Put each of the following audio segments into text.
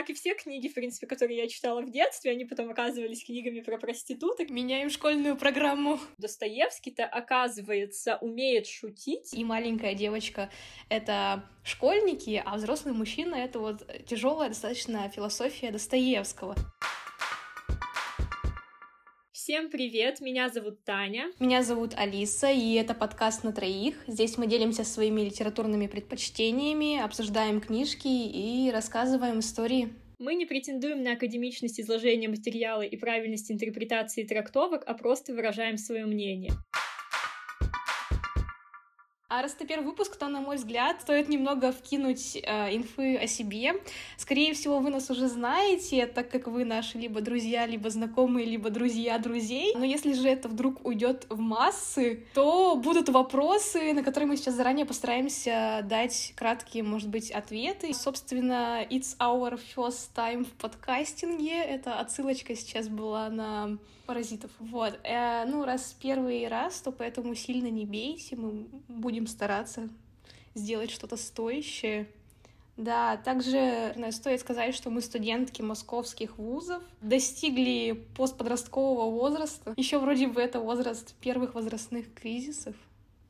как и все книги, в принципе, которые я читала в детстве, они потом оказывались книгами про проституток. Меняем школьную программу. Достоевский-то, оказывается, умеет шутить. И маленькая девочка — это школьники, а взрослый мужчина — это вот тяжелая достаточно философия Достоевского. Всем привет, меня зовут Таня. Меня зовут Алиса, и это подкаст на троих. Здесь мы делимся своими литературными предпочтениями, обсуждаем книжки и рассказываем истории. Мы не претендуем на академичность изложения материала и правильность интерпретации трактовок, а просто выражаем свое мнение. А раз это первый выпуск, то, на мой взгляд, стоит немного вкинуть э, инфы о себе. Скорее всего, вы нас уже знаете, так как вы наши либо друзья, либо знакомые, либо друзья друзей. Но если же это вдруг уйдет в массы, то будут вопросы, на которые мы сейчас заранее постараемся дать краткие, может быть, ответы. Собственно, it's our first time в подкастинге. Это отсылочка сейчас была на паразитов. Вот. Э, ну, раз первый раз, то поэтому сильно не бейте, мы будем стараться сделать что-то стоящее. Да, также наверное, стоит сказать, что мы студентки московских вузов, достигли постподросткового возраста. Еще вроде бы это возраст первых возрастных кризисов.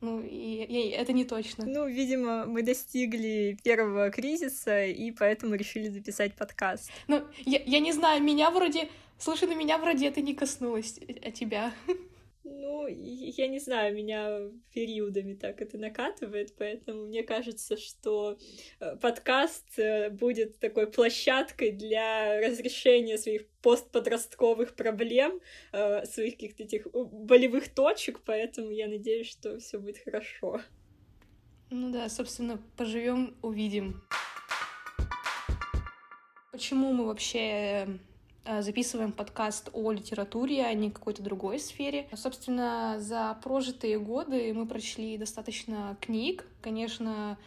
Ну, и, и это не точно. Ну, видимо, мы достигли первого кризиса, и поэтому решили записать подкаст. Ну, я, я не знаю, меня вроде Слушай, на меня вроде это не коснулось, а тебя? Ну, я не знаю, меня периодами так это накатывает, поэтому мне кажется, что э, подкаст э, будет такой площадкой для разрешения своих постподростковых проблем, э, своих каких-то этих болевых точек, поэтому я надеюсь, что все будет хорошо. Ну да, собственно, поживем, увидим. Почему мы вообще Э, записываем подкаст о литературе, а не какой-то другой сфере. Собственно, за прожитые годы мы прочли достаточно книг. Конечно,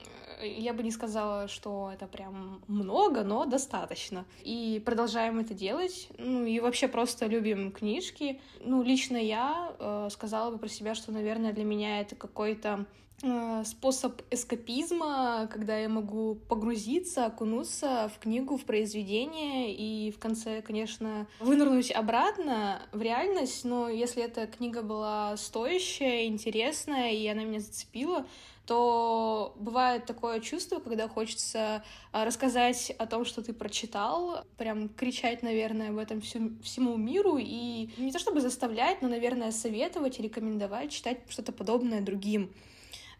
э, я бы не сказала, что это прям много, но достаточно. И продолжаем это делать. Ну и вообще просто любим книжки. Ну, лично я э, сказала бы про себя, что, наверное, для меня это какой-то Э, способ эскапизма, когда я могу погрузиться, окунуться в книгу, в произведение и в конце, конечно, вынырнуть обратно в реальность, но если эта книга была стоящая, интересная, и она меня зацепила, то бывает такое чувство, когда хочется э, рассказать о том, что ты прочитал, прям кричать, наверное, об этом всю, всему миру и не то чтобы заставлять, но, наверное, советовать и рекомендовать читать что-то подобное другим.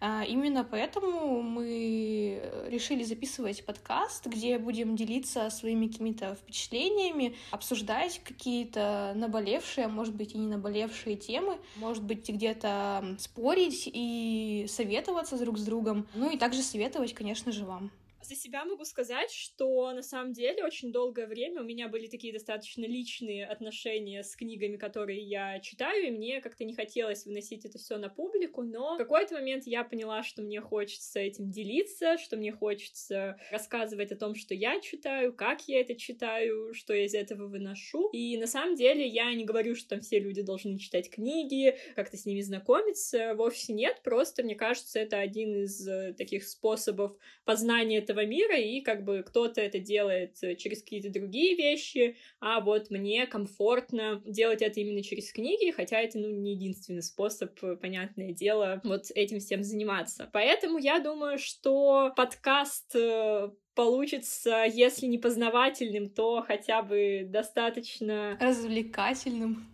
А, именно поэтому мы решили записывать подкаст, где будем делиться своими какими-то впечатлениями, обсуждать какие-то наболевшие, а может быть и не наболевшие темы, может быть где-то спорить и советоваться друг с другом, ну и также советовать, конечно же, вам. За себя могу сказать, что на самом деле очень долгое время у меня были такие достаточно личные отношения с книгами, которые я читаю, и мне как-то не хотелось выносить это все на публику, но в какой-то момент я поняла, что мне хочется этим делиться, что мне хочется рассказывать о том, что я читаю, как я это читаю, что я из этого выношу. И на самом деле я не говорю, что там все люди должны читать книги, как-то с ними знакомиться, вовсе нет, просто мне кажется, это один из э, таких способов познания этого мира, и как бы кто-то это делает через какие-то другие вещи, а вот мне комфортно делать это именно через книги, хотя это, ну, не единственный способ, э, понятное дело, вот этим всем заниматься. Поэтому я думаю, что подкаст э, получится, если не познавательным, то хотя бы достаточно развлекательным.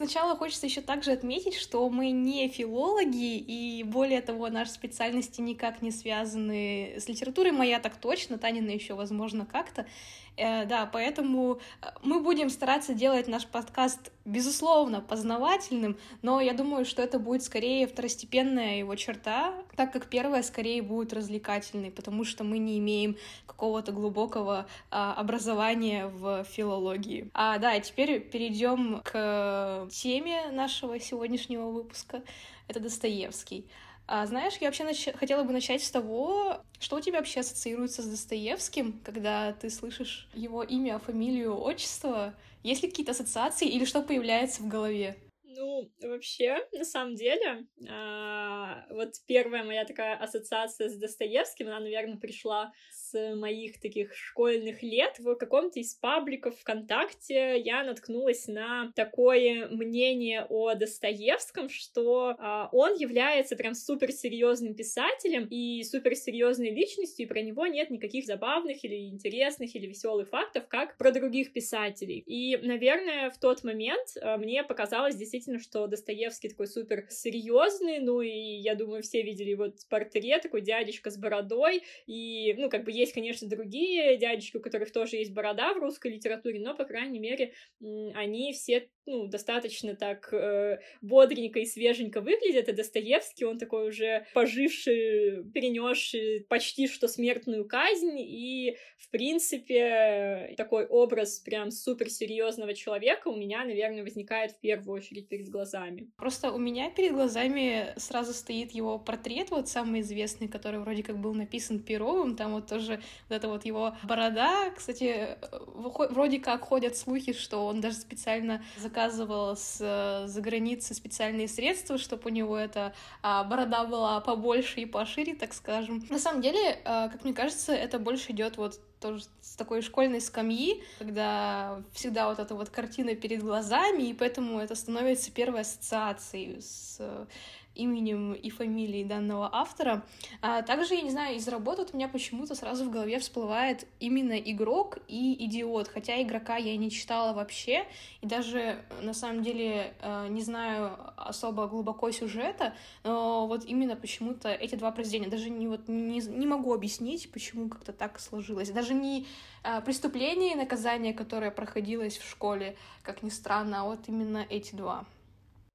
Сначала хочется еще также отметить, что мы не филологи, и более того, наши специальности никак не связаны с литературой. Моя так точно, Танина еще, возможно, как-то. Э, да, поэтому э, мы будем стараться делать наш подкаст, безусловно, познавательным, но я думаю, что это будет скорее второстепенная его черта, так как первая скорее будет развлекательной, потому что мы не имеем какого-то глубокого а, образования в филологии. А, да, теперь перейдем к теме нашего сегодняшнего выпуска. Это Достоевский. А, знаешь, я вообще нач... хотела бы начать с того, что у тебя вообще ассоциируется с Достоевским, когда ты слышишь его имя, фамилию, отчество. Есть ли какие-то ассоциации или что появляется в голове? Ну, вообще, на самом деле, а, вот первая моя такая ассоциация с Достоевским, она, наверное, пришла с моих таких школьных лет. В каком-то из пабликов ВКонтакте я наткнулась на такое мнение о Достоевском, что а, он является прям суперсерьезным писателем и суперсерьезной личностью, и про него нет никаких забавных или интересных или веселых фактов, как про других писателей. И, наверное, в тот момент а, мне показалось действительно, что Достоевский такой супер серьезный, ну и я думаю, все видели вот портрет, такой дядечка с бородой, и, ну, как бы есть, конечно, другие дядечки, у которых тоже есть борода в русской литературе, но, по крайней мере, они все ну, достаточно так э, бодренько и свеженько выглядят, и Достоевский, он такой уже поживший, перенесший почти что смертную казнь, и, в принципе, такой образ прям суперсерьезного человека у меня, наверное, возникает в первую очередь перед глазами. Просто у меня перед глазами сразу стоит его портрет, вот самый известный, который вроде как был написан Перовым, там вот тоже вот эта вот его борода, кстати, вроде как ходят слухи, что он даже специально заказывал с за границы специальные средства, чтобы у него эта а, борода была побольше и пошире, так скажем. На самом деле, а, как мне кажется, это больше идет вот тоже с такой школьной скамьи, когда всегда вот эта вот картина перед глазами, и поэтому это становится первой ассоциацией с именем и фамилией данного автора. А также, я не знаю, из работы у меня почему-то сразу в голове всплывает именно игрок и идиот, хотя игрока я не читала вообще, и даже на самом деле э, не знаю особо глубоко сюжета, но вот именно почему-то эти два произведения, даже не, вот, не, не могу объяснить, почему как-то так сложилось. Даже не э, преступление и наказание, которое проходилось в школе, как ни странно, а вот именно эти два.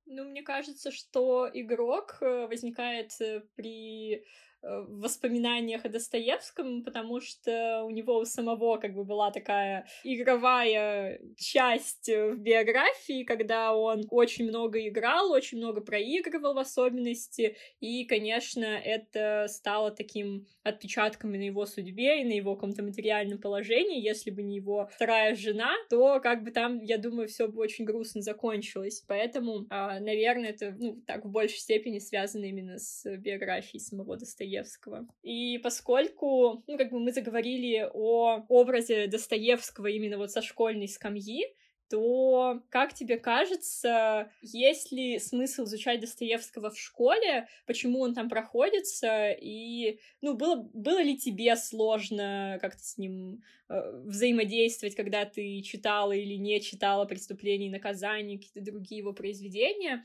Ну, мне кажется, что игрок э, возникает э, при в воспоминаниях о Достоевском, потому что у него у самого как бы была такая игровая часть в биографии, когда он очень много играл, очень много проигрывал в особенности, и, конечно, это стало таким отпечатком и на его судьбе, и на его каком-то материальном положении. Если бы не его вторая жена, то как бы там, я думаю, все бы очень грустно закончилось. Поэтому, а, наверное, это, ну, так в большей степени связано именно с биографией самого Достоевского. Достоевского. И поскольку, ну, как бы мы заговорили о образе Достоевского именно вот со школьной скамьи, то, как тебе кажется, есть ли смысл изучать Достоевского в школе, почему он там проходится, и, ну, было, было ли тебе сложно как-то с ним э, взаимодействовать, когда ты читала или не читала «Преступление и наказание», какие-то другие его произведения,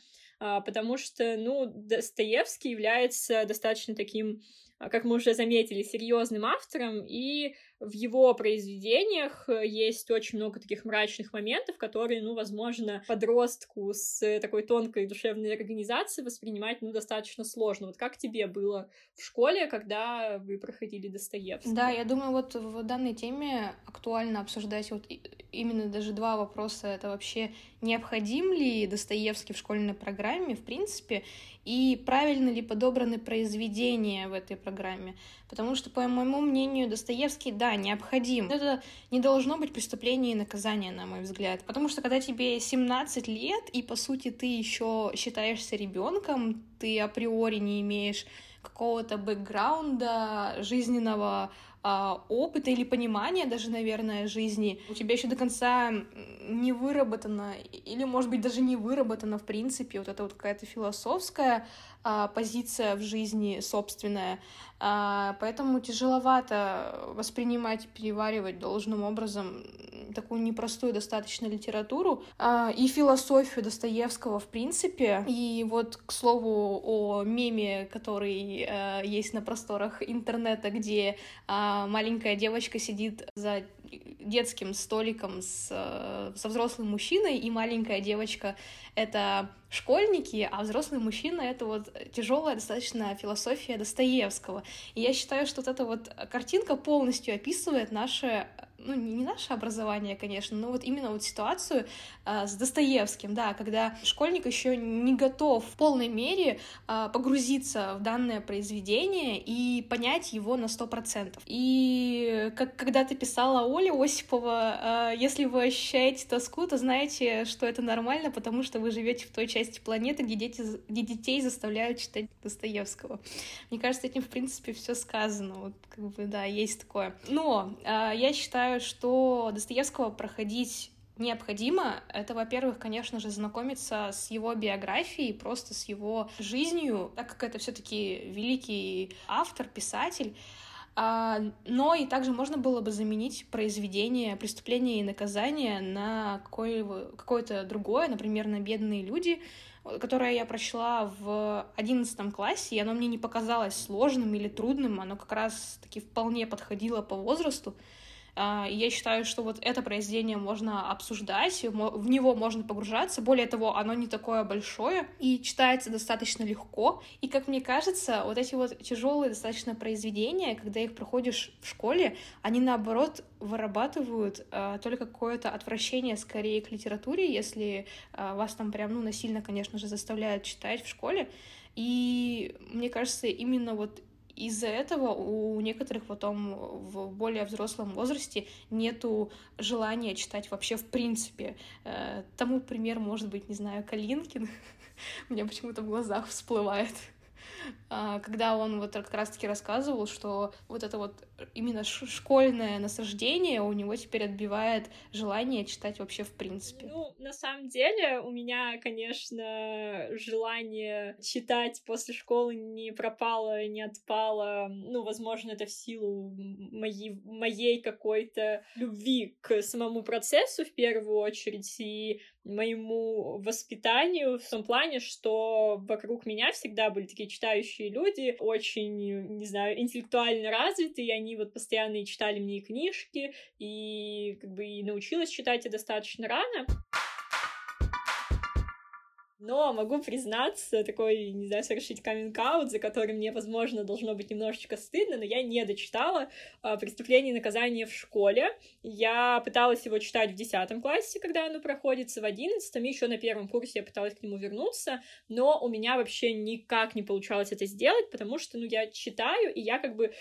потому что, ну, Достоевский является достаточно таким, а, как мы уже заметили, серьезным автором, и в его произведениях э, есть очень много таких мрачных моментов, которые, ну, возможно, подростку с такой тонкой душевной организацией воспринимать, ну, достаточно сложно. Вот как тебе было в школе, когда вы проходили Достоевского? Да, я думаю, вот в данной теме актуально обсуждать вот именно даже два вопроса. Это вообще необходим ли Достоевский в школьной программе, в принципе, и правильно ли подобраны произведения в этой программе. Потому что, по моему мнению, Достоевский, да, необходим. Это не должно быть преступление и наказание, на мой взгляд. Потому что когда тебе 17 лет, и по сути ты еще считаешься ребенком, ты априори не имеешь какого-то бэкграунда жизненного а, опыта или понимания даже, наверное, жизни, у тебя еще до конца не выработано, или, может быть, даже не выработана, в принципе, вот эта вот какая-то философская а, позиция в жизни собственная, поэтому тяжеловато воспринимать и переваривать должным образом такую непростую достаточно литературу а, и философию Достоевского в принципе. И вот, к слову, о меме, который а, есть на просторах интернета, где а, маленькая девочка сидит за детским столиком с, э, со взрослым мужчиной, и маленькая девочка — это школьники, а взрослый мужчина — это вот тяжелая достаточно философия Достоевского. И я считаю, что вот эта вот картинка полностью описывает наше ну, не наше образование, конечно, но вот именно вот ситуацию э, с Достоевским, да, когда школьник еще не готов в полной мере э, погрузиться в данное произведение и понять его на сто процентов. И как когда ты писала Оля Осипова, э, если вы ощущаете тоску, то знаете, что это нормально, потому что вы живете в той части планеты, где, дети, где детей заставляют читать Достоевского. Мне кажется, этим, в принципе, все сказано. Вот, как бы, да, есть такое. Но э, я считаю, что Достоевского проходить необходимо, это, во-первых, конечно же, знакомиться с его биографией, просто с его жизнью, так как это все-таки великий автор, писатель. А, но и также можно было бы заменить произведение «Преступление и наказание» на какое-то другое, например, на «Бедные люди», которое я прочла в одиннадцатом классе, и оно мне не показалось сложным или трудным, оно как раз-таки вполне подходило по возрасту. А, я считаю, что вот это произведение можно обсуждать, в него можно погружаться. Более того, оно не такое большое и читается достаточно легко. И, как мне кажется, вот эти вот тяжелые достаточно произведения, когда их проходишь в школе, они наоборот вырабатывают э, только какое-то отвращение скорее к литературе, если э, вас там прям, ну, насильно, конечно же, заставляют читать в школе. И мне кажется, именно вот из-за этого у некоторых потом в более взрослом возрасте нету желания читать вообще в принципе. Э, тому пример может быть, не знаю, Калинкин. У меня почему-то в глазах всплывает. А, когда он вот как раз-таки рассказывал, что вот это вот именно школьное насаждение у него теперь отбивает желание читать вообще в принципе. Ну, на самом деле, у меня, конечно, желание читать после школы не пропало, не отпало. Ну, возможно, это в силу моей, моей какой-то любви к самому процессу в первую очередь и моему воспитанию в том плане, что вокруг меня всегда были такие читающие люди, очень, не знаю, интеллектуально развитые, они вот постоянно читали мне книжки, и как бы и научилась читать я достаточно рано. Но могу признаться, такой, не знаю, совершить каминг за который мне, возможно, должно быть немножечко стыдно, но я не дочитала а, «Преступление и наказание в школе». Я пыталась его читать в десятом классе, когда оно проходится, в одиннадцатом, еще на первом курсе я пыталась к нему вернуться, но у меня вообще никак не получалось это сделать, потому что, ну, я читаю, и я как бы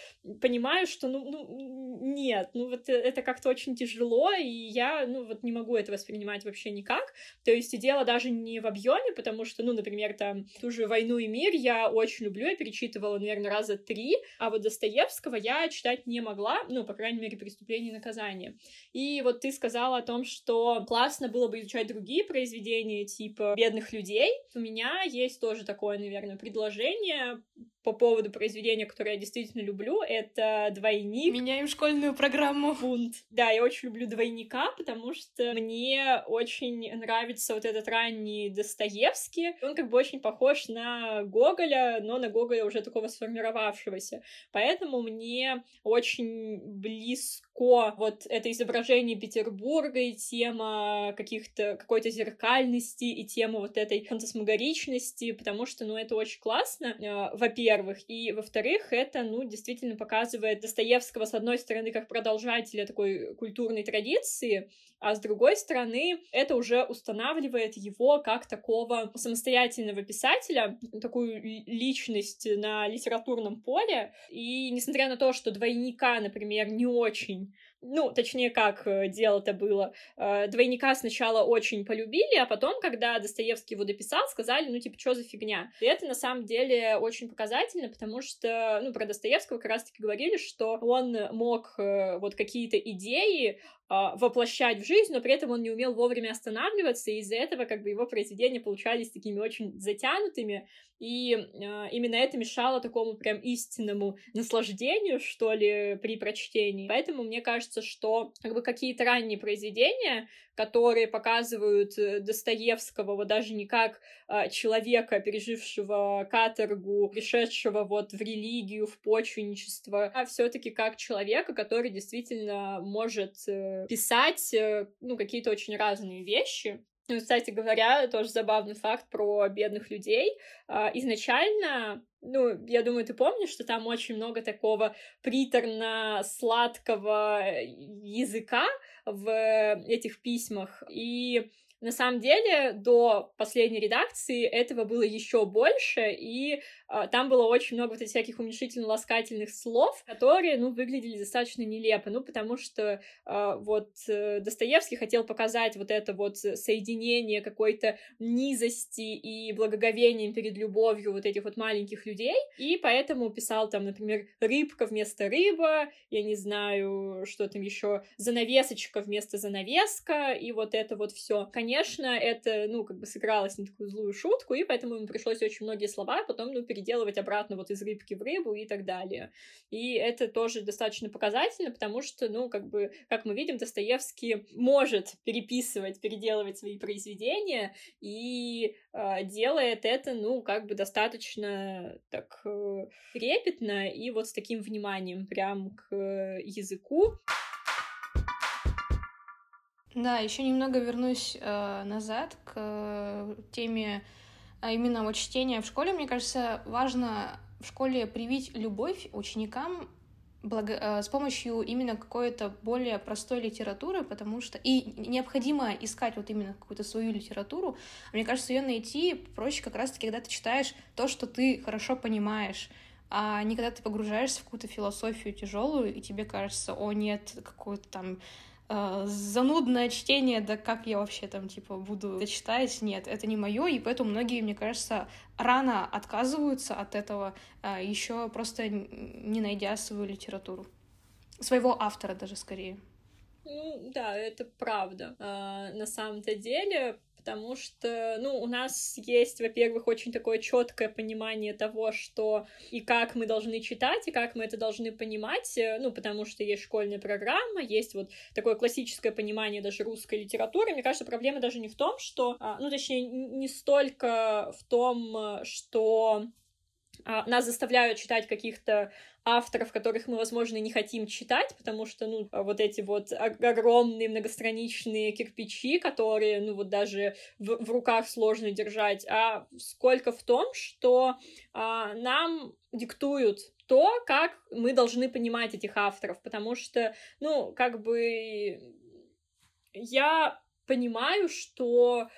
понимаю, что, ну, ну нет, ну, вот это как-то очень тяжело, и я, ну, вот не могу это воспринимать вообще никак. То есть дело даже не в объеме, плане, потому что, ну, например, там ту же «Войну и мир» я очень люблю, я перечитывала, наверное, раза три, а вот Достоевского я читать не могла, ну, по крайней мере, «Преступление и наказание». И вот ты сказала о том, что классно было бы изучать другие произведения, типа «Бедных людей». У меня есть тоже такое, наверное, предложение по поводу произведения, которое я действительно люблю, это «Двойник». Меняем школьную программу. Фунт. Да, я очень люблю «Двойника», потому что мне очень нравится вот этот ранний Достоевский. Он как бы очень похож на Гоголя, но на Гоголя уже такого сформировавшегося. Поэтому мне очень близко вот это изображение Петербурга и тема каких-то какой-то зеркальности и тема вот этой фантасмагоричности, потому что, ну, это очень классно, э, во-первых, и во-вторых, это, ну, действительно показывает Достоевского, с одной стороны, как продолжателя такой культурной традиции, а с другой стороны, это уже устанавливает его как такого самостоятельного писателя, такую личность на литературном поле, и несмотря на то, что двойника, например, не очень ну, точнее, как э, дело-то было. Э, двойника сначала очень полюбили, а потом, когда Достоевский его дописал, сказали, ну, типа, что за фигня? И это, на самом деле, очень показательно, потому что, ну, про Достоевского как раз-таки говорили, что он мог э, вот какие-то идеи воплощать в жизнь, но при этом он не умел вовремя останавливаться, и из-за этого как бы его произведения получались такими очень затянутыми, и э, именно это мешало такому прям истинному наслаждению, что ли, при прочтении. Поэтому мне кажется, что как бы какие-то ранние произведения, которые показывают э, Достоевского вот даже не как э, человека, пережившего каторгу, пришедшего вот в религию, в почвенничество, а все таки как человека, который действительно может э, писать, э, ну, какие-то очень разные вещи, Ну, кстати говоря, тоже забавный факт про бедных людей. А, изначально, ну, я думаю, ты помнишь, что там очень много такого приторно-сладкого языка в этих письмах. И на самом деле, до последней редакции этого было еще больше, и э, там было очень много вот этих всяких уменьшительно-ласкательных слов, которые, ну, выглядели достаточно нелепо, ну, потому что э, вот э, Достоевский хотел показать вот это вот соединение какой-то низости и благоговением перед любовью вот этих вот маленьких людей, и поэтому писал там, например, рыбка вместо рыба, я не знаю, что там еще, занавесочка вместо занавеска, и вот это вот все конечно, это, ну, как бы сыгралось на такую злую шутку, и поэтому ему пришлось очень многие слова потом, ну, переделывать обратно вот из рыбки в рыбу и так далее. И это тоже достаточно показательно, потому что, ну, как бы, как мы видим, Достоевский может переписывать, переделывать свои произведения, и э, делает это, ну, как бы достаточно так э, трепетно и вот с таким вниманием прям к э, языку. Да, еще немного вернусь э, назад к э, теме именно вот чтения в школе. Мне кажется, важно в школе привить любовь ученикам благо, э, с помощью именно какой-то более простой литературы, потому что и необходимо искать вот именно какую-то свою литературу. Мне кажется, ее найти проще как раз-таки, когда ты читаешь то, что ты хорошо понимаешь а не когда ты погружаешься в какую-то философию тяжелую, и тебе кажется, о нет, какой-то там э, занудное чтение, да как я вообще там, типа, буду это читать, нет, это не мое, и поэтому многие, мне кажется, рано отказываются от этого, э, еще просто не найдя свою литературу. Своего автора даже скорее. Ну, да, это правда. А, на самом-то деле, потому что, ну, у нас есть, во-первых, очень такое четкое понимание того, что и как мы должны читать, и как мы это должны понимать, э, ну, потому что есть школьная программа, есть вот такое классическое понимание даже русской литературы. Мне кажется, проблема даже не в том, что, а, ну, точнее, не столько в том, что а, нас заставляют читать каких-то авторов, которых мы, возможно, не хотим читать, потому что, ну, вот эти вот огромные многостраничные кирпичи, которые, ну, вот даже в, в руках сложно держать, а сколько в том, что а, нам диктуют то, как мы должны понимать этих авторов, потому что, ну, как бы я понимаю, что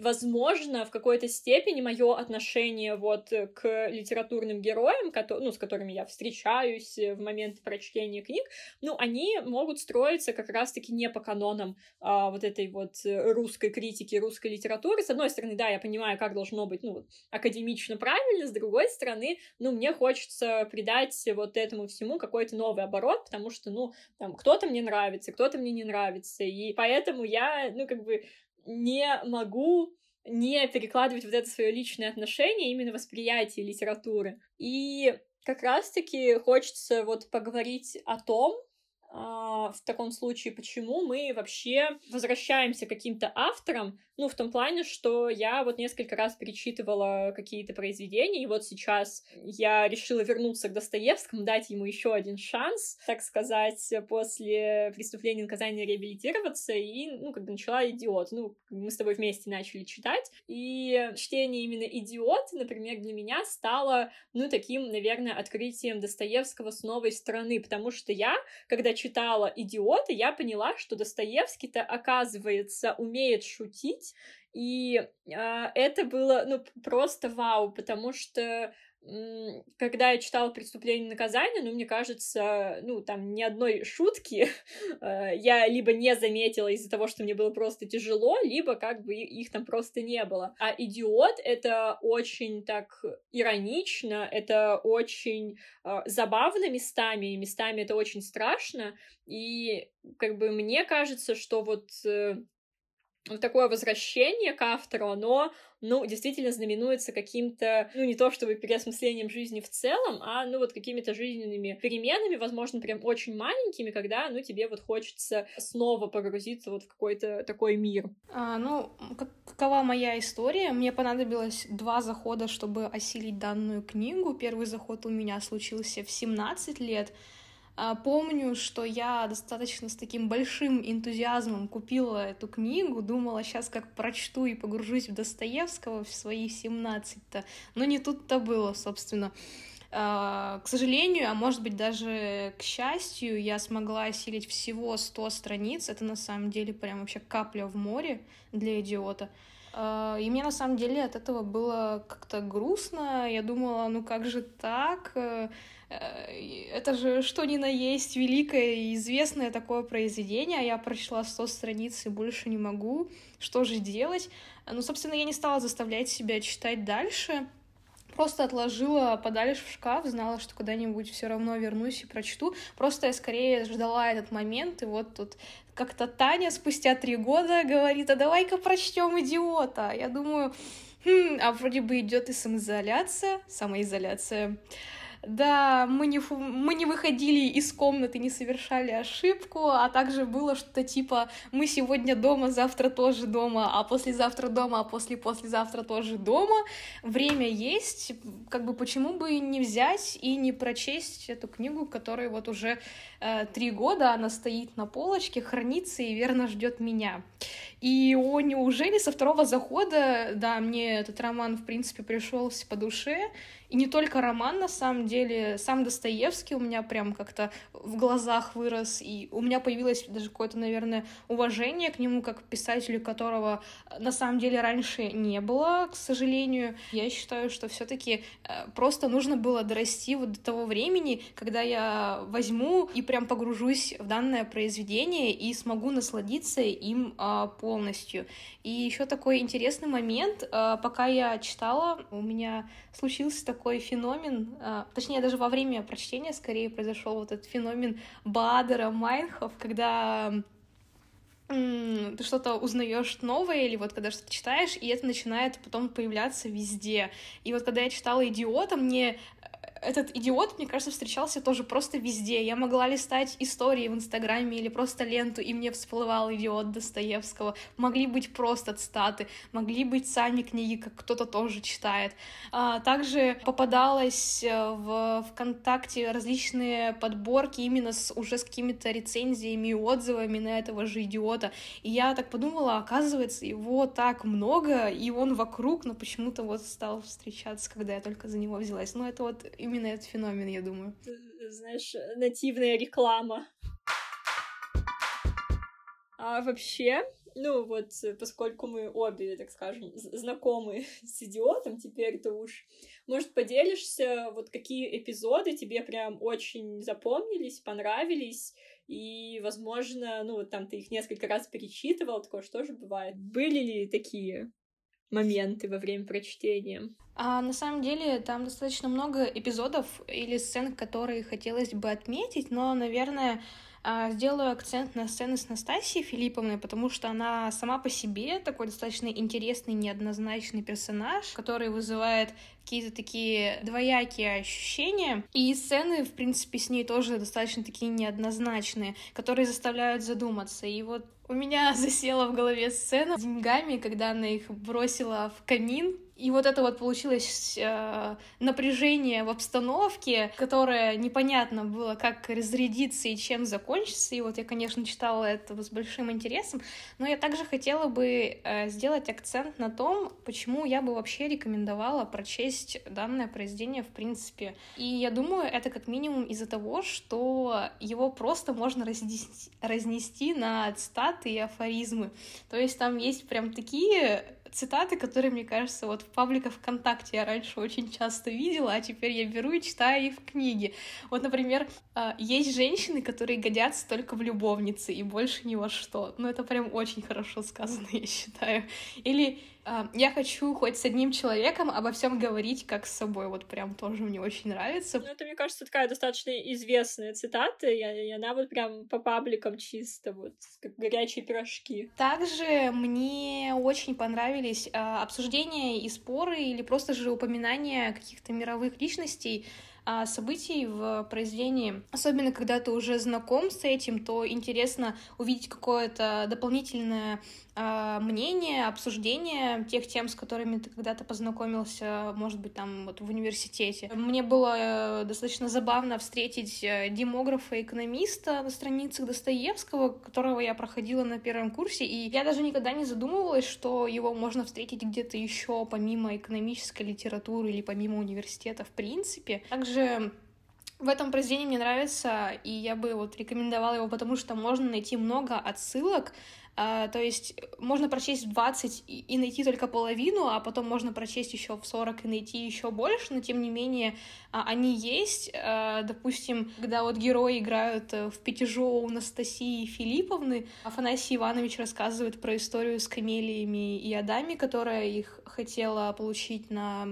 возможно, в какой-то степени мое отношение вот к литературным героям, ну, с которыми я встречаюсь в момент прочтения книг, ну, они могут строиться как раз-таки не по канонам а, вот этой вот русской критики, русской литературы. С одной стороны, да, я понимаю, как должно быть, ну, академично правильно, с другой стороны, ну, мне хочется придать вот этому всему какой-то новый оборот, потому что, ну, там, кто-то мне нравится, кто-то мне не нравится, и поэтому я, ну, как бы не могу не перекладывать вот это свое личное отношение, именно восприятие литературы. И как раз-таки хочется вот поговорить о том, в таком случае, почему мы вообще возвращаемся к каким-то авторам, ну, в том плане, что я вот несколько раз перечитывала какие-то произведения, и вот сейчас я решила вернуться к Достоевскому, дать ему еще один шанс, так сказать, после преступления наказания реабилитироваться, и, ну, как бы начала «Идиот». Ну, мы с тобой вместе начали читать, и чтение именно «Идиот», например, для меня стало, ну, таким, наверное, открытием Достоевского с новой стороны, потому что я, когда читала «Идиота», я поняла, что Достоевский-то, оказывается, умеет шутить, и э, это было, ну, просто вау, потому что когда я читала «Преступление и наказание», ну, мне кажется, ну, там ни одной шутки э, я либо не заметила из-за того, что мне было просто тяжело, либо как бы их там просто не было. А «Идиот» — это очень так иронично, это очень э, забавно местами, и местами это очень страшно, и как бы мне кажется, что вот э, такое возвращение к автору, оно, ну, действительно знаменуется каким-то, ну, не то чтобы переосмыслением жизни в целом, а, ну, вот какими-то жизненными переменами, возможно, прям очень маленькими, когда, ну, тебе вот хочется снова погрузиться вот в какой-то такой мир. А, ну, какова моя история? Мне понадобилось два захода, чтобы осилить данную книгу. Первый заход у меня случился в 17 лет, помню, что я достаточно с таким большим энтузиазмом купила эту книгу, думала, сейчас как прочту и погружусь в Достоевского в свои 17-то, но не тут-то было, собственно. А, к сожалению, а может быть даже к счастью, я смогла осилить всего 100 страниц. Это на самом деле прям вообще капля в море для идиота. А, и мне на самом деле от этого было как-то грустно. Я думала, ну как же так? Э, это же что ни на есть великое и известное такое произведение, я прочла 100 страниц и больше не могу. Что же делать? Ну, собственно, я не стала заставлять себя читать дальше просто отложила подальше в шкаф, знала, что когда-нибудь все равно вернусь и прочту. Просто я скорее ждала этот момент, и вот тут как-то Таня спустя три года говорит, а давай-ка прочтем идиота. Я думаю, хм, а вроде бы идет и самоизоляция, самоизоляция. Да, мы не, мы не выходили из комнаты, не совершали ошибку, а также было что-то типа «мы сегодня дома, завтра тоже дома, а послезавтра дома, а после-послезавтра тоже дома». Время есть, как бы почему бы не взять и не прочесть эту книгу, которая вот уже э, три года, она стоит на полочке, хранится и верно ждет меня. И о, неужели со второго захода, да, мне этот роман, в принципе, пришелся по душе, и не только роман, на самом деле, сам Достоевский у меня прям как-то в глазах вырос, и у меня появилось даже какое-то, наверное, уважение к нему, как писателю, которого э, на самом деле раньше не было, к сожалению. Я считаю, что все таки э, просто нужно было дорасти вот до того времени, когда я возьму и прям погружусь в данное произведение и смогу насладиться им а, полностью. И еще такой интересный момент, а, пока я читала, у меня случился такой феномен, а, точнее, даже во время прочтения скорее произошел вот этот феномен Бадера, Майнхов, когда ты что-то узнаешь новое, или вот когда что-то читаешь, и это начинает потом появляться везде. И вот когда я читала «Идиота», мне этот идиот, мне кажется, встречался тоже просто везде. Я могла листать истории в Инстаграме или просто ленту, и мне всплывал идиот Достоевского. Могли быть просто цитаты, могли быть сами книги, как кто-то тоже читает. А, также попадалось э, в ВКонтакте различные подборки именно с, уже с какими-то рецензиями и отзывами на этого же идиота. И я так подумала, оказывается, его так много, и он вокруг, но почему-то вот стал встречаться, когда я только за него взялась. Ну, это вот именно этот феномен, я думаю. Знаешь, нативная реклама. А вообще, ну вот, поскольку мы обе, так скажем, знакомы с идиотом, теперь ты уж, может, поделишься, вот какие эпизоды тебе прям очень запомнились, понравились, и, возможно, ну вот там ты их несколько раз перечитывал, такое что же бывает. Были ли такие моменты во время прочтения? А на самом деле там достаточно много эпизодов или сцен, которые хотелось бы отметить, но, наверное, а, сделаю акцент на сцены с Настасией Филипповной, потому что она сама по себе такой достаточно интересный, неоднозначный персонаж, который вызывает какие-то такие двоякие ощущения. И сцены, в принципе, с ней тоже достаточно такие неоднозначные, которые заставляют задуматься. И вот у меня засела в голове сцена с деньгами, когда она их бросила в камин, и вот это вот получилось э, напряжение в обстановке, которое непонятно было, как разрядиться и чем закончится. И вот я, конечно, читала это с большим интересом, но я также хотела бы э, сделать акцент на том, почему я бы вообще рекомендовала прочесть данное произведение в принципе. И я думаю, это как минимум из-за того, что его просто можно разнести, разнести на цитаты и афоризмы. То есть там есть прям такие цитаты, которые, мне кажется, вот в пабликах ВКонтакте я раньше очень часто видела, а теперь я беру и читаю их в книге. Вот, например, а, есть женщины, которые годятся только в любовнице и больше ни во что. Ну, это прям очень хорошо сказано, я считаю. Или я хочу хоть с одним человеком обо всем говорить как с собой. Вот прям тоже мне очень нравится. Ну, это, мне кажется, такая достаточно известная цитата, и, и она вот прям по пабликам чисто вот, как горячие пирожки. Также мне очень понравились а, обсуждения и споры, или просто же упоминания каких-то мировых личностей, а, событий в произведении. Особенно, когда ты уже знаком с этим, то интересно увидеть какое-то дополнительное мнение, обсуждение тех тем, с которыми ты когда-то познакомился, может быть, там вот в университете. Мне было э, достаточно забавно встретить э, демографа-экономиста на страницах Достоевского, которого я проходила на первом курсе, и я даже никогда не задумывалась, что его можно встретить где-то еще помимо экономической литературы или помимо университета в принципе. Также в этом произведении мне нравится, и я бы вот рекомендовала его, потому что можно найти много отсылок а, то есть можно прочесть 20 и, найти только половину, а потом можно прочесть еще в 40 и найти еще больше, но тем не менее а, они есть. А, допустим, когда вот герои играют э, в пятижоу Анастасии Филипповны, Афанасий Иванович рассказывает про историю с камелиями и Адами, которая их хотела получить на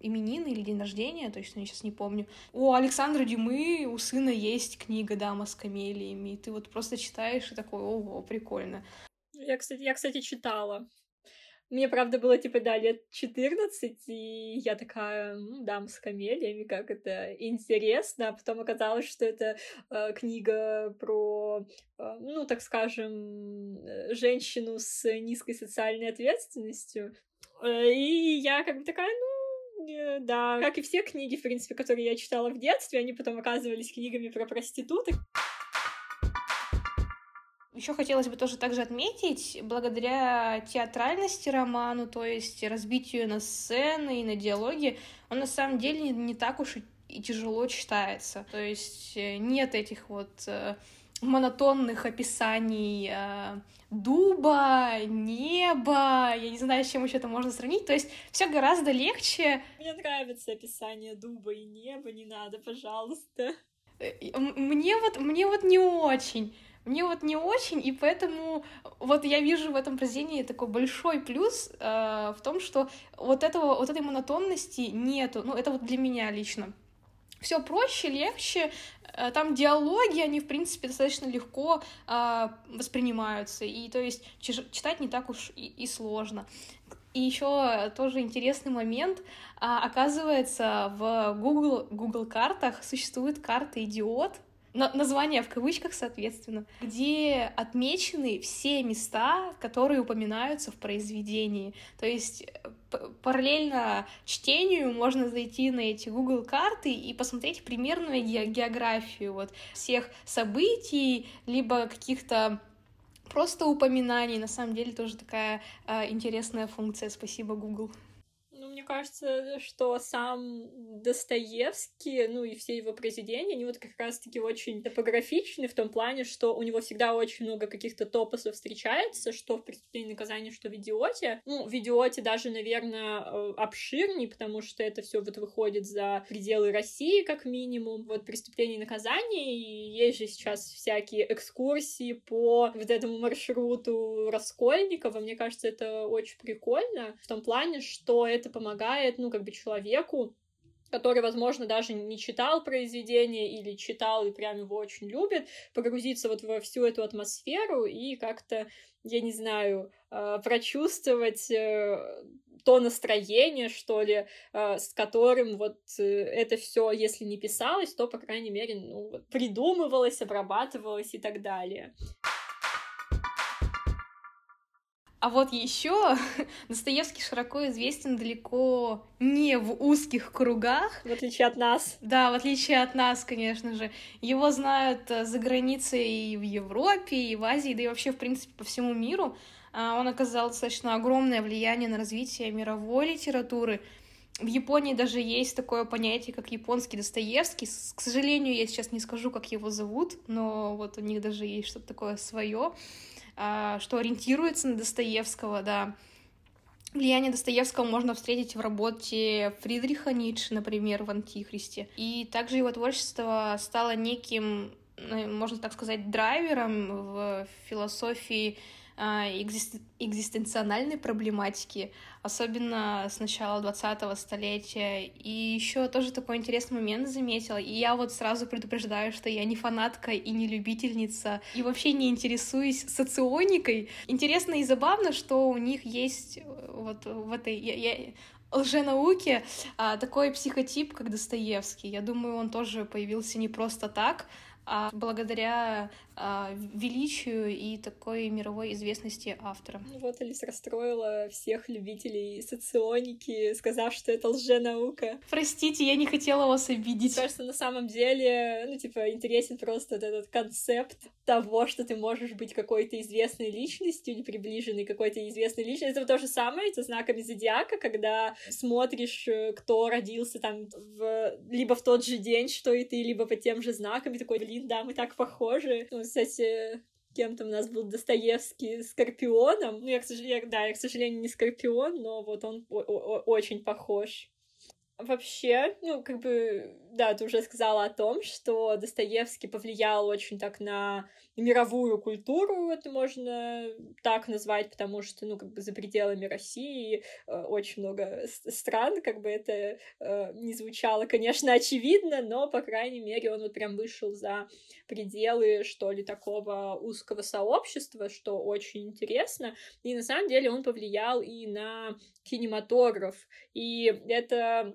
именины или день рождения, точно я сейчас не помню. У Александра Дюмы у сына есть книга «Дама с камелиями», и ты вот просто читаешь и такой, ого, прикольно. Я, кстати, я, кстати, читала. Мне, правда, было, типа, да, лет 14, и я такая, ну, дам с камелиями, как это интересно. А потом оказалось, что это э, книга про, э, ну, так скажем, э, женщину с низкой социальной ответственностью. Э, и я как бы такая, ну, да, как и все книги, в принципе, которые я читала в детстве, они потом оказывались книгами про проституток. Еще хотелось бы тоже также отметить, благодаря театральности роману, то есть разбитию на сцены и на диалоги, он на самом деле не, не так уж и, и тяжело читается. То есть э, нет этих вот э, монотонных описаний э, дуба, неба, я не знаю, с чем еще это можно сравнить. То есть все гораздо легче. Мне нравится описание дуба и неба, не надо, пожалуйста. Э, мне вот, мне вот не очень. Мне вот не очень, и поэтому вот я вижу в этом произведении такой большой плюс э, в том, что вот этого вот этой монотонности нету. Ну, это вот для меня лично. Все проще, легче. Э, там диалоги, они, в принципе, достаточно легко э, воспринимаются. И то есть читать не так уж и, и сложно. И еще тоже интересный момент. А, оказывается, в Google, Google картах существует карта идиот, название в кавычках, соответственно, где отмечены все места, которые упоминаются в произведении. То есть параллельно чтению можно зайти на эти Google карты и посмотреть примерную географию вот всех событий, либо каких-то просто упоминаний. На самом деле тоже такая э, интересная функция. Спасибо, Google мне кажется, что сам Достоевский, ну и все его произведения, они вот как раз-таки очень топографичны в том плане, что у него всегда очень много каких-то топосов встречается, что в «Преступлении и наказании», что в «Идиоте». Ну, в «Идиоте» даже, наверное, э, обширней, потому что это все вот выходит за пределы России, как минимум. Вот «Преступление и наказание», и есть же сейчас всякие экскурсии по вот этому маршруту Раскольникова. Мне кажется, это очень прикольно в том плане, что это помогает помогает, ну, как бы человеку, который, возможно, даже не читал произведение или читал и прям его очень любит, погрузиться вот во всю эту атмосферу и как-то, я не знаю, э, прочувствовать э, то настроение, что ли, э, с которым вот это все, если не писалось, то, по крайней мере, ну, придумывалось, обрабатывалось и так далее. А вот еще Достоевский широко известен далеко не в узких кругах. В отличие от нас. Да, в отличие от нас, конечно же. Его знают э, за границей и в Европе, и в Азии, да и вообще, в принципе, по всему миру. А, он оказал достаточно огромное влияние на развитие мировой литературы. В Японии даже есть такое понятие, как японский Достоевский. К сожалению, я сейчас не скажу, как его зовут, но вот у них даже есть что-то такое свое. А, что ориентируется на Достоевского, да. Влияние Достоевского можно встретить в работе Фридриха Ницше, например, в «Антихристе». И также его творчество стало неким, можно так сказать, драйвером в философии а, экзистенциональной проблематики, особенно с начала 20-го столетия. И еще тоже такой интересный момент заметила. И я вот сразу предупреждаю, что я не фанатка и не любительница, и вообще не интересуюсь соционикой. Интересно и забавно, что у них есть вот в этой... Я, я лженауки а, такой психотип, как Достоевский. Я думаю, он тоже появился не просто так, а благодаря величию и такой мировой известности автора. Ну вот Алис расстроила всех любителей соционики, сказав, что это лженаука. Простите, я не хотела вас обидеть. Мне кажется, на самом деле, ну, типа, интересен просто вот этот концепт того, что ты можешь быть какой-то известной личностью или приближенной какой-то известной личностью. Это то же самое со знаками зодиака, когда смотришь, э, кто родился там в... либо в тот же день, что и ты, либо по тем же знакам, и такой, блин, да, мы так похожи. Ну, кстати, кем там у нас был Достоевский Скорпионом. Ну, я, к сожалению, да, я, к сожалению, не Скорпион, но вот он очень похож. Вообще, ну, как бы, да, ты уже сказала о том, что Достоевский повлиял очень так на мировую культуру, это можно так назвать, потому что, ну, как бы за пределами России э, очень много стран, как бы это э, не звучало, конечно, очевидно, но, по крайней мере, он вот прям вышел за пределы, что ли, такого узкого сообщества, что очень интересно. И на самом деле он повлиял и на кинематограф. И это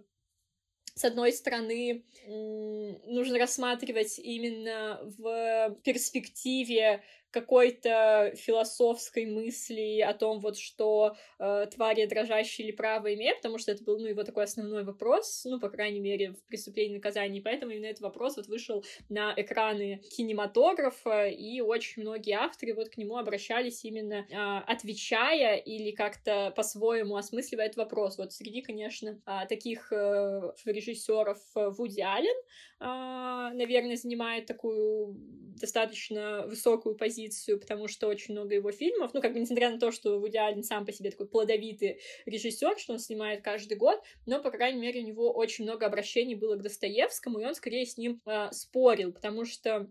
с одной стороны, нужно рассматривать именно в перспективе какой-то философской мысли о том, вот что э, твари дрожащие или право имеют, потому что это был, ну, его такой основной вопрос, ну, по крайней мере, в преступлении и наказании, поэтому именно этот вопрос вот вышел на экраны кинематографа, и очень многие авторы вот к нему обращались именно э, отвечая или как-то по-своему осмысливая этот вопрос. Вот среди, конечно, э, таких э, режиссеров Вуди Аллен, э, наверное, занимает такую достаточно высокую позицию позицию, потому что очень много его фильмов, ну, как бы, несмотря на то, что Вуди Аллен сам по себе такой плодовитый режиссер, что он снимает каждый год, но, по крайней мере, у него очень много обращений было к Достоевскому, и он скорее с ним э, спорил, потому что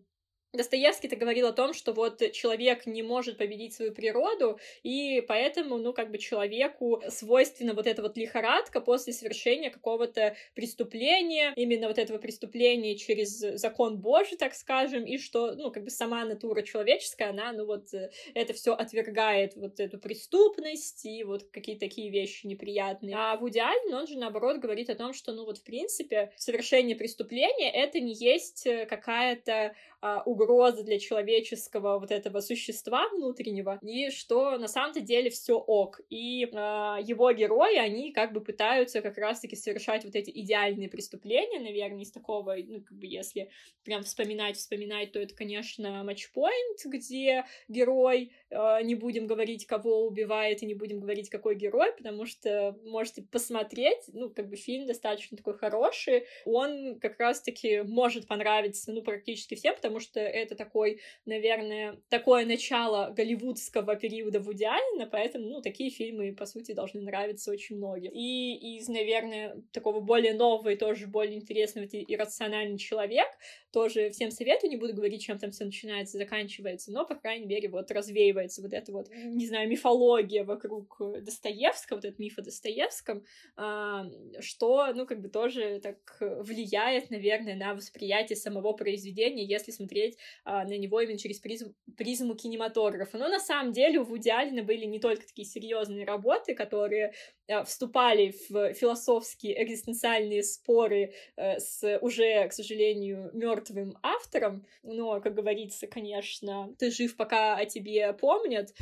Достоевский-то говорил о том, что вот человек не может победить свою природу, и поэтому, ну, как бы человеку свойственна вот эта вот лихорадка после совершения какого-то преступления, именно вот этого преступления через закон Божий, так скажем, и что, ну, как бы сама натура человеческая, она, ну, вот это все отвергает вот эту преступность и вот какие-то такие вещи неприятные. А Вуди Аллен, он же, наоборот, говорит о том, что, ну, вот, в принципе, совершение преступления — это не есть какая-то а, угроза для человеческого вот этого существа внутреннего, и что на самом-то деле все ок. И а, его герои, они как бы пытаются как раз-таки совершать вот эти идеальные преступления, наверное, из такого, ну, как бы если прям вспоминать, вспоминать, то это, конечно, матчпоинт, где герой, а, не будем говорить, кого убивает, и не будем говорить, какой герой, потому что можете посмотреть, ну, как бы фильм достаточно такой хороший, он как раз-таки может понравиться, ну, практически всем, потому потому что это такой, наверное, такое начало голливудского периода Вуди Аллена, поэтому, ну, такие фильмы, по сути, должны нравиться очень многим. И из, наверное, такого более нового и тоже более интересного «Иррациональный человек», тоже всем советую, не буду говорить, чем там все начинается, заканчивается, но, по крайней мере, вот развеивается вот эта вот, не знаю, мифология вокруг Достоевского, вот этот миф о Достоевском, а, что, ну, как бы тоже так влияет, наверное, на восприятие самого произведения, если смотреть а, на него именно через призму, кинематографа. Но на самом деле у Вуди Аллена были не только такие серьезные работы, которые а, вступали в философские экзистенциальные споры а, с уже, к сожалению, мертвым мертвым автором, но, как говорится, конечно, ты жив, пока о тебе помнят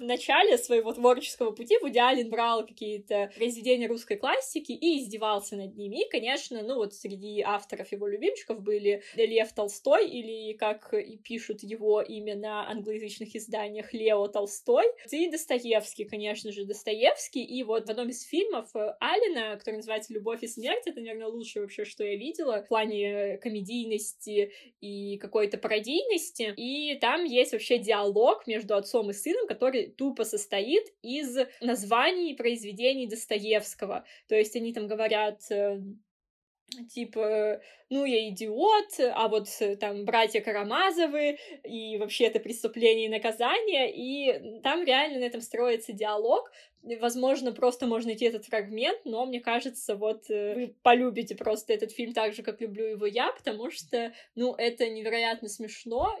в начале своего творческого пути Вуди Аллен брал какие-то произведения русской классики и издевался над ними. И, конечно, ну вот среди авторов его любимчиков были Лев Толстой, или, как и пишут его имя на англоязычных изданиях, Лео Толстой, и Достоевский, конечно же, Достоевский. И вот в одном из фильмов Алина, который называется «Любовь и смерть», это, наверное, лучшее вообще, что я видела в плане комедийности и какой-то пародийности. И там есть вообще диалог между отцом и сыном, который тупо состоит из названий произведений Достоевского. То есть они там говорят э, типа, ну, я идиот, а вот э, там братья Карамазовы, и вообще это преступление и наказание, и там реально на этом строится диалог, Возможно, просто можно найти этот фрагмент, но мне кажется, вот э, вы полюбите просто этот фильм так же, как люблю его я, потому что, ну, это невероятно смешно.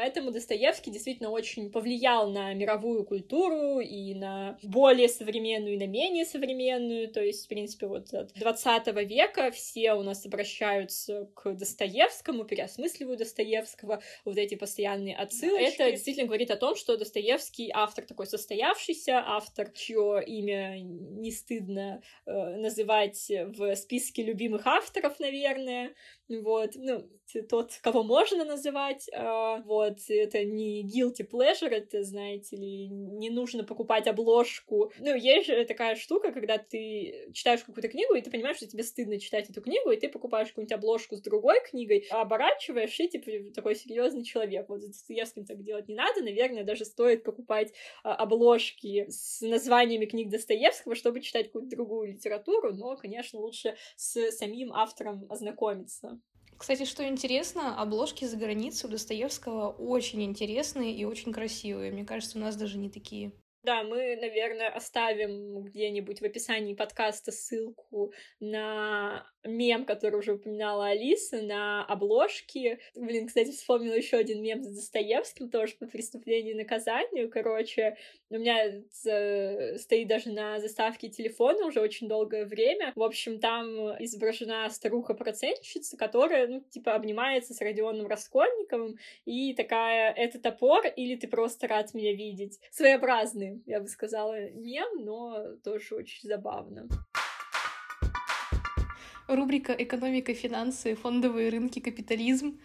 Поэтому Достоевский действительно очень повлиял на мировую культуру и на более современную, и на менее современную. То есть, в принципе, вот от 20 века все у нас обращаются к Достоевскому, переосмысливают Достоевского, вот эти постоянные отсылочки. Это действительно говорит о том, что Достоевский автор такой состоявшийся, автор, чье имя не стыдно э, называть в списке любимых авторов, наверное. Вот, ну, тот, кого можно называть, э, вот, это не guilty pleasure, это, знаете ли, не нужно покупать обложку. Ну, есть же такая штука, когда ты читаешь какую-то книгу, и ты понимаешь, что тебе стыдно читать эту книгу, и ты покупаешь какую-нибудь обложку с другой книгой, а оборачиваешь, и, типа, такой серьезный человек. Вот с Достоевским так делать не надо, наверное, даже стоит покупать а, обложки с названиями книг Достоевского, чтобы читать какую-то другую литературу, но, конечно, лучше с самим автором ознакомиться. Кстати, что интересно, обложки за границей у Достоевского очень интересные и очень красивые. Мне кажется, у нас даже не такие. Да, мы, наверное, оставим где-нибудь в описании подкаста ссылку на мем, который уже упоминала Алиса, на обложке. Блин, кстати, вспомнила еще один мем с Достоевским, тоже по преступлению и наказанию. Короче, у меня стоит даже на заставке телефона уже очень долгое время. В общем, там изображена старуха-процентщица, которая, ну, типа, обнимается с Родионом Раскольниковым, и такая, это топор, или ты просто рад меня видеть? Я бы сказала, мем, но тоже очень забавно. Рубрика «Экономика, финансы, фондовые рынки, капитализм».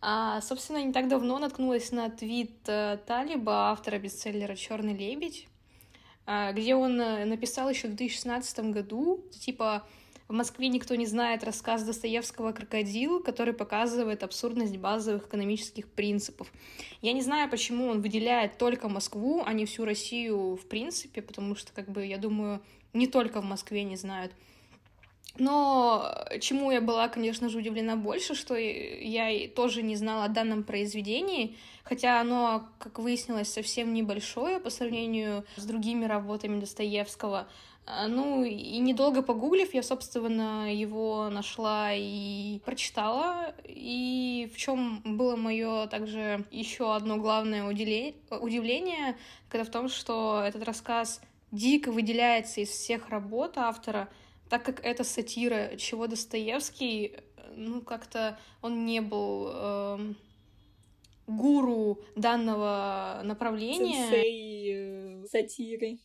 А, собственно, не так давно наткнулась на твит э, Талиба, автора бестселлера «Черный лебедь», а, где он э, написал еще в 2016 году, типа в Москве никто не знает рассказ Достоевского «Крокодил», который показывает абсурдность базовых экономических принципов. Я не знаю, почему он выделяет только Москву, а не всю Россию в принципе, потому что, как бы, я думаю, не только в Москве не знают. Но чему я была, конечно же, удивлена больше, что я тоже не знала о данном произведении, хотя оно, как выяснилось, совсем небольшое по сравнению с другими работами Достоевского. А, ну, и недолго погуглив, я, собственно, его нашла и прочитала. И в чем было мое также еще одно главное удивление, когда в том, что этот рассказ дико выделяется из всех работ автора, так как это сатира, чего Достоевский, ну, как-то он не был э, гуру данного направления. Сенсей э, сатиры.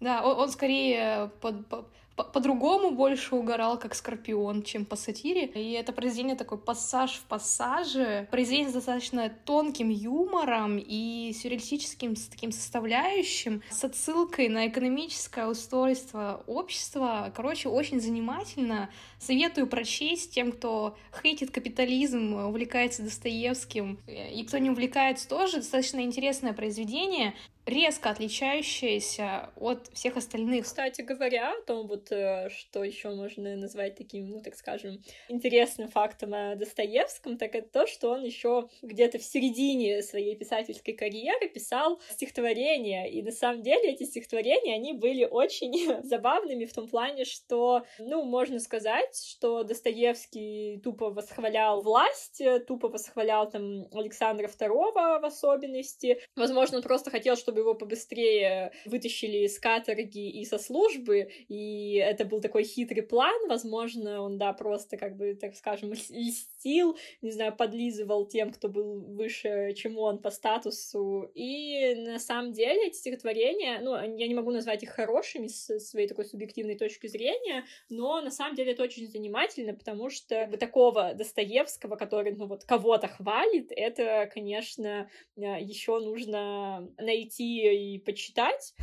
Да, он, он скорее под, под, по-другому больше угорал, как Скорпион, чем по сатире. И это произведение такой пассаж в пассаже. Произведение с достаточно тонким юмором и сюрреалистическим таким составляющим, с отсылкой на экономическое устройство общества. Короче, очень занимательно. Советую прочесть тем, кто хейтит капитализм, увлекается Достоевским. И кто не увлекается тоже, достаточно интересное произведение резко отличающаяся от всех остальных. Кстати говоря, о том, вот, э, что еще можно назвать таким, ну, так скажем, интересным фактом о Достоевском, так это то, что он еще где-то в середине своей писательской карьеры писал стихотворения, и на самом деле эти стихотворения, они были очень забавными в том плане, что, ну, можно сказать, что Достоевский тупо восхвалял власть, тупо восхвалял там Александра II в особенности. Возможно, он просто хотел, чтобы чтобы его побыстрее вытащили из каторги и со службы, и это был такой хитрый план, возможно, он, да, просто, как бы, так скажем, льстил, не знаю, подлизывал тем, кто был выше, чем он по статусу, и на самом деле эти стихотворения, ну, я не могу назвать их хорошими с своей такой субъективной точки зрения, но на самом деле это очень занимательно, потому что такого Достоевского, который, ну, вот, кого-то хвалит, это, конечно, еще нужно найти и почитать.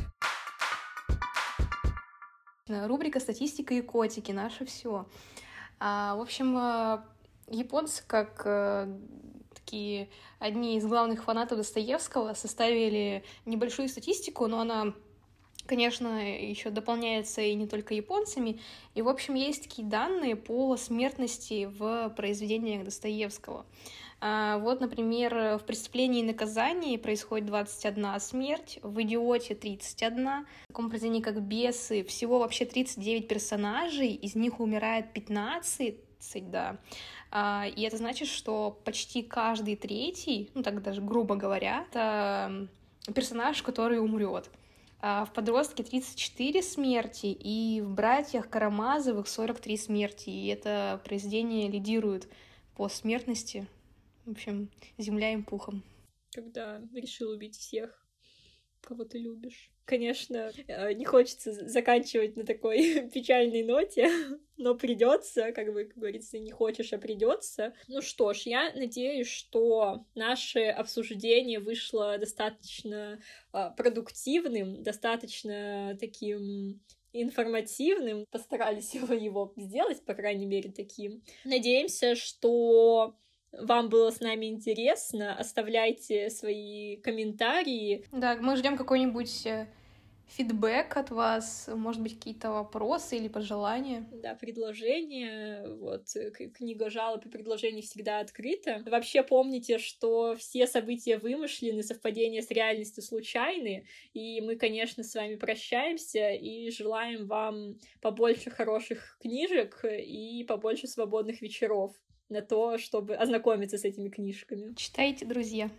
Рубрика «Статистика и котики» — наше все. А, в общем, э, японцы, как э, такие одни из главных фанатов Достоевского, составили небольшую статистику, но она конечно, еще дополняется и не только японцами. И, в общем, есть такие данные по смертности в произведениях Достоевского. А, вот, например, в «Преступлении и наказании» происходит 21 смерть, в «Идиоте» 31, в таком произведении, как «Бесы» всего вообще 39 персонажей, из них умирает 15, 30, да. А, и это значит, что почти каждый третий, ну так даже грубо говоря, это персонаж, который умрет. А в подростке 34 смерти, и в братьях Карамазовых 43 смерти. И это произведение лидирует по смертности. В общем, земля им пухом. Когда решил убить всех кого ты любишь. Конечно, э, не хочется заканчивать на такой печальной ноте, но придется, как бы, как говорится, не хочешь, а придется. Ну что ж, я надеюсь, что наше обсуждение вышло достаточно а, продуктивным, достаточно таким информативным. Постарались его, его сделать, по крайней мере, таким. Надеемся, что вам было с нами интересно. Оставляйте свои комментарии. Да, мы ждем какой-нибудь э, фидбэк от вас, может быть, какие-то вопросы или пожелания. Да, предложения, вот, книга жалоб и предложений всегда открыта. Вообще помните, что все события вымышлены, совпадения с реальностью случайны, и мы, конечно, с вами прощаемся и желаем вам побольше хороших книжек и побольше свободных вечеров на то, чтобы ознакомиться с этими книжками. Читайте, друзья.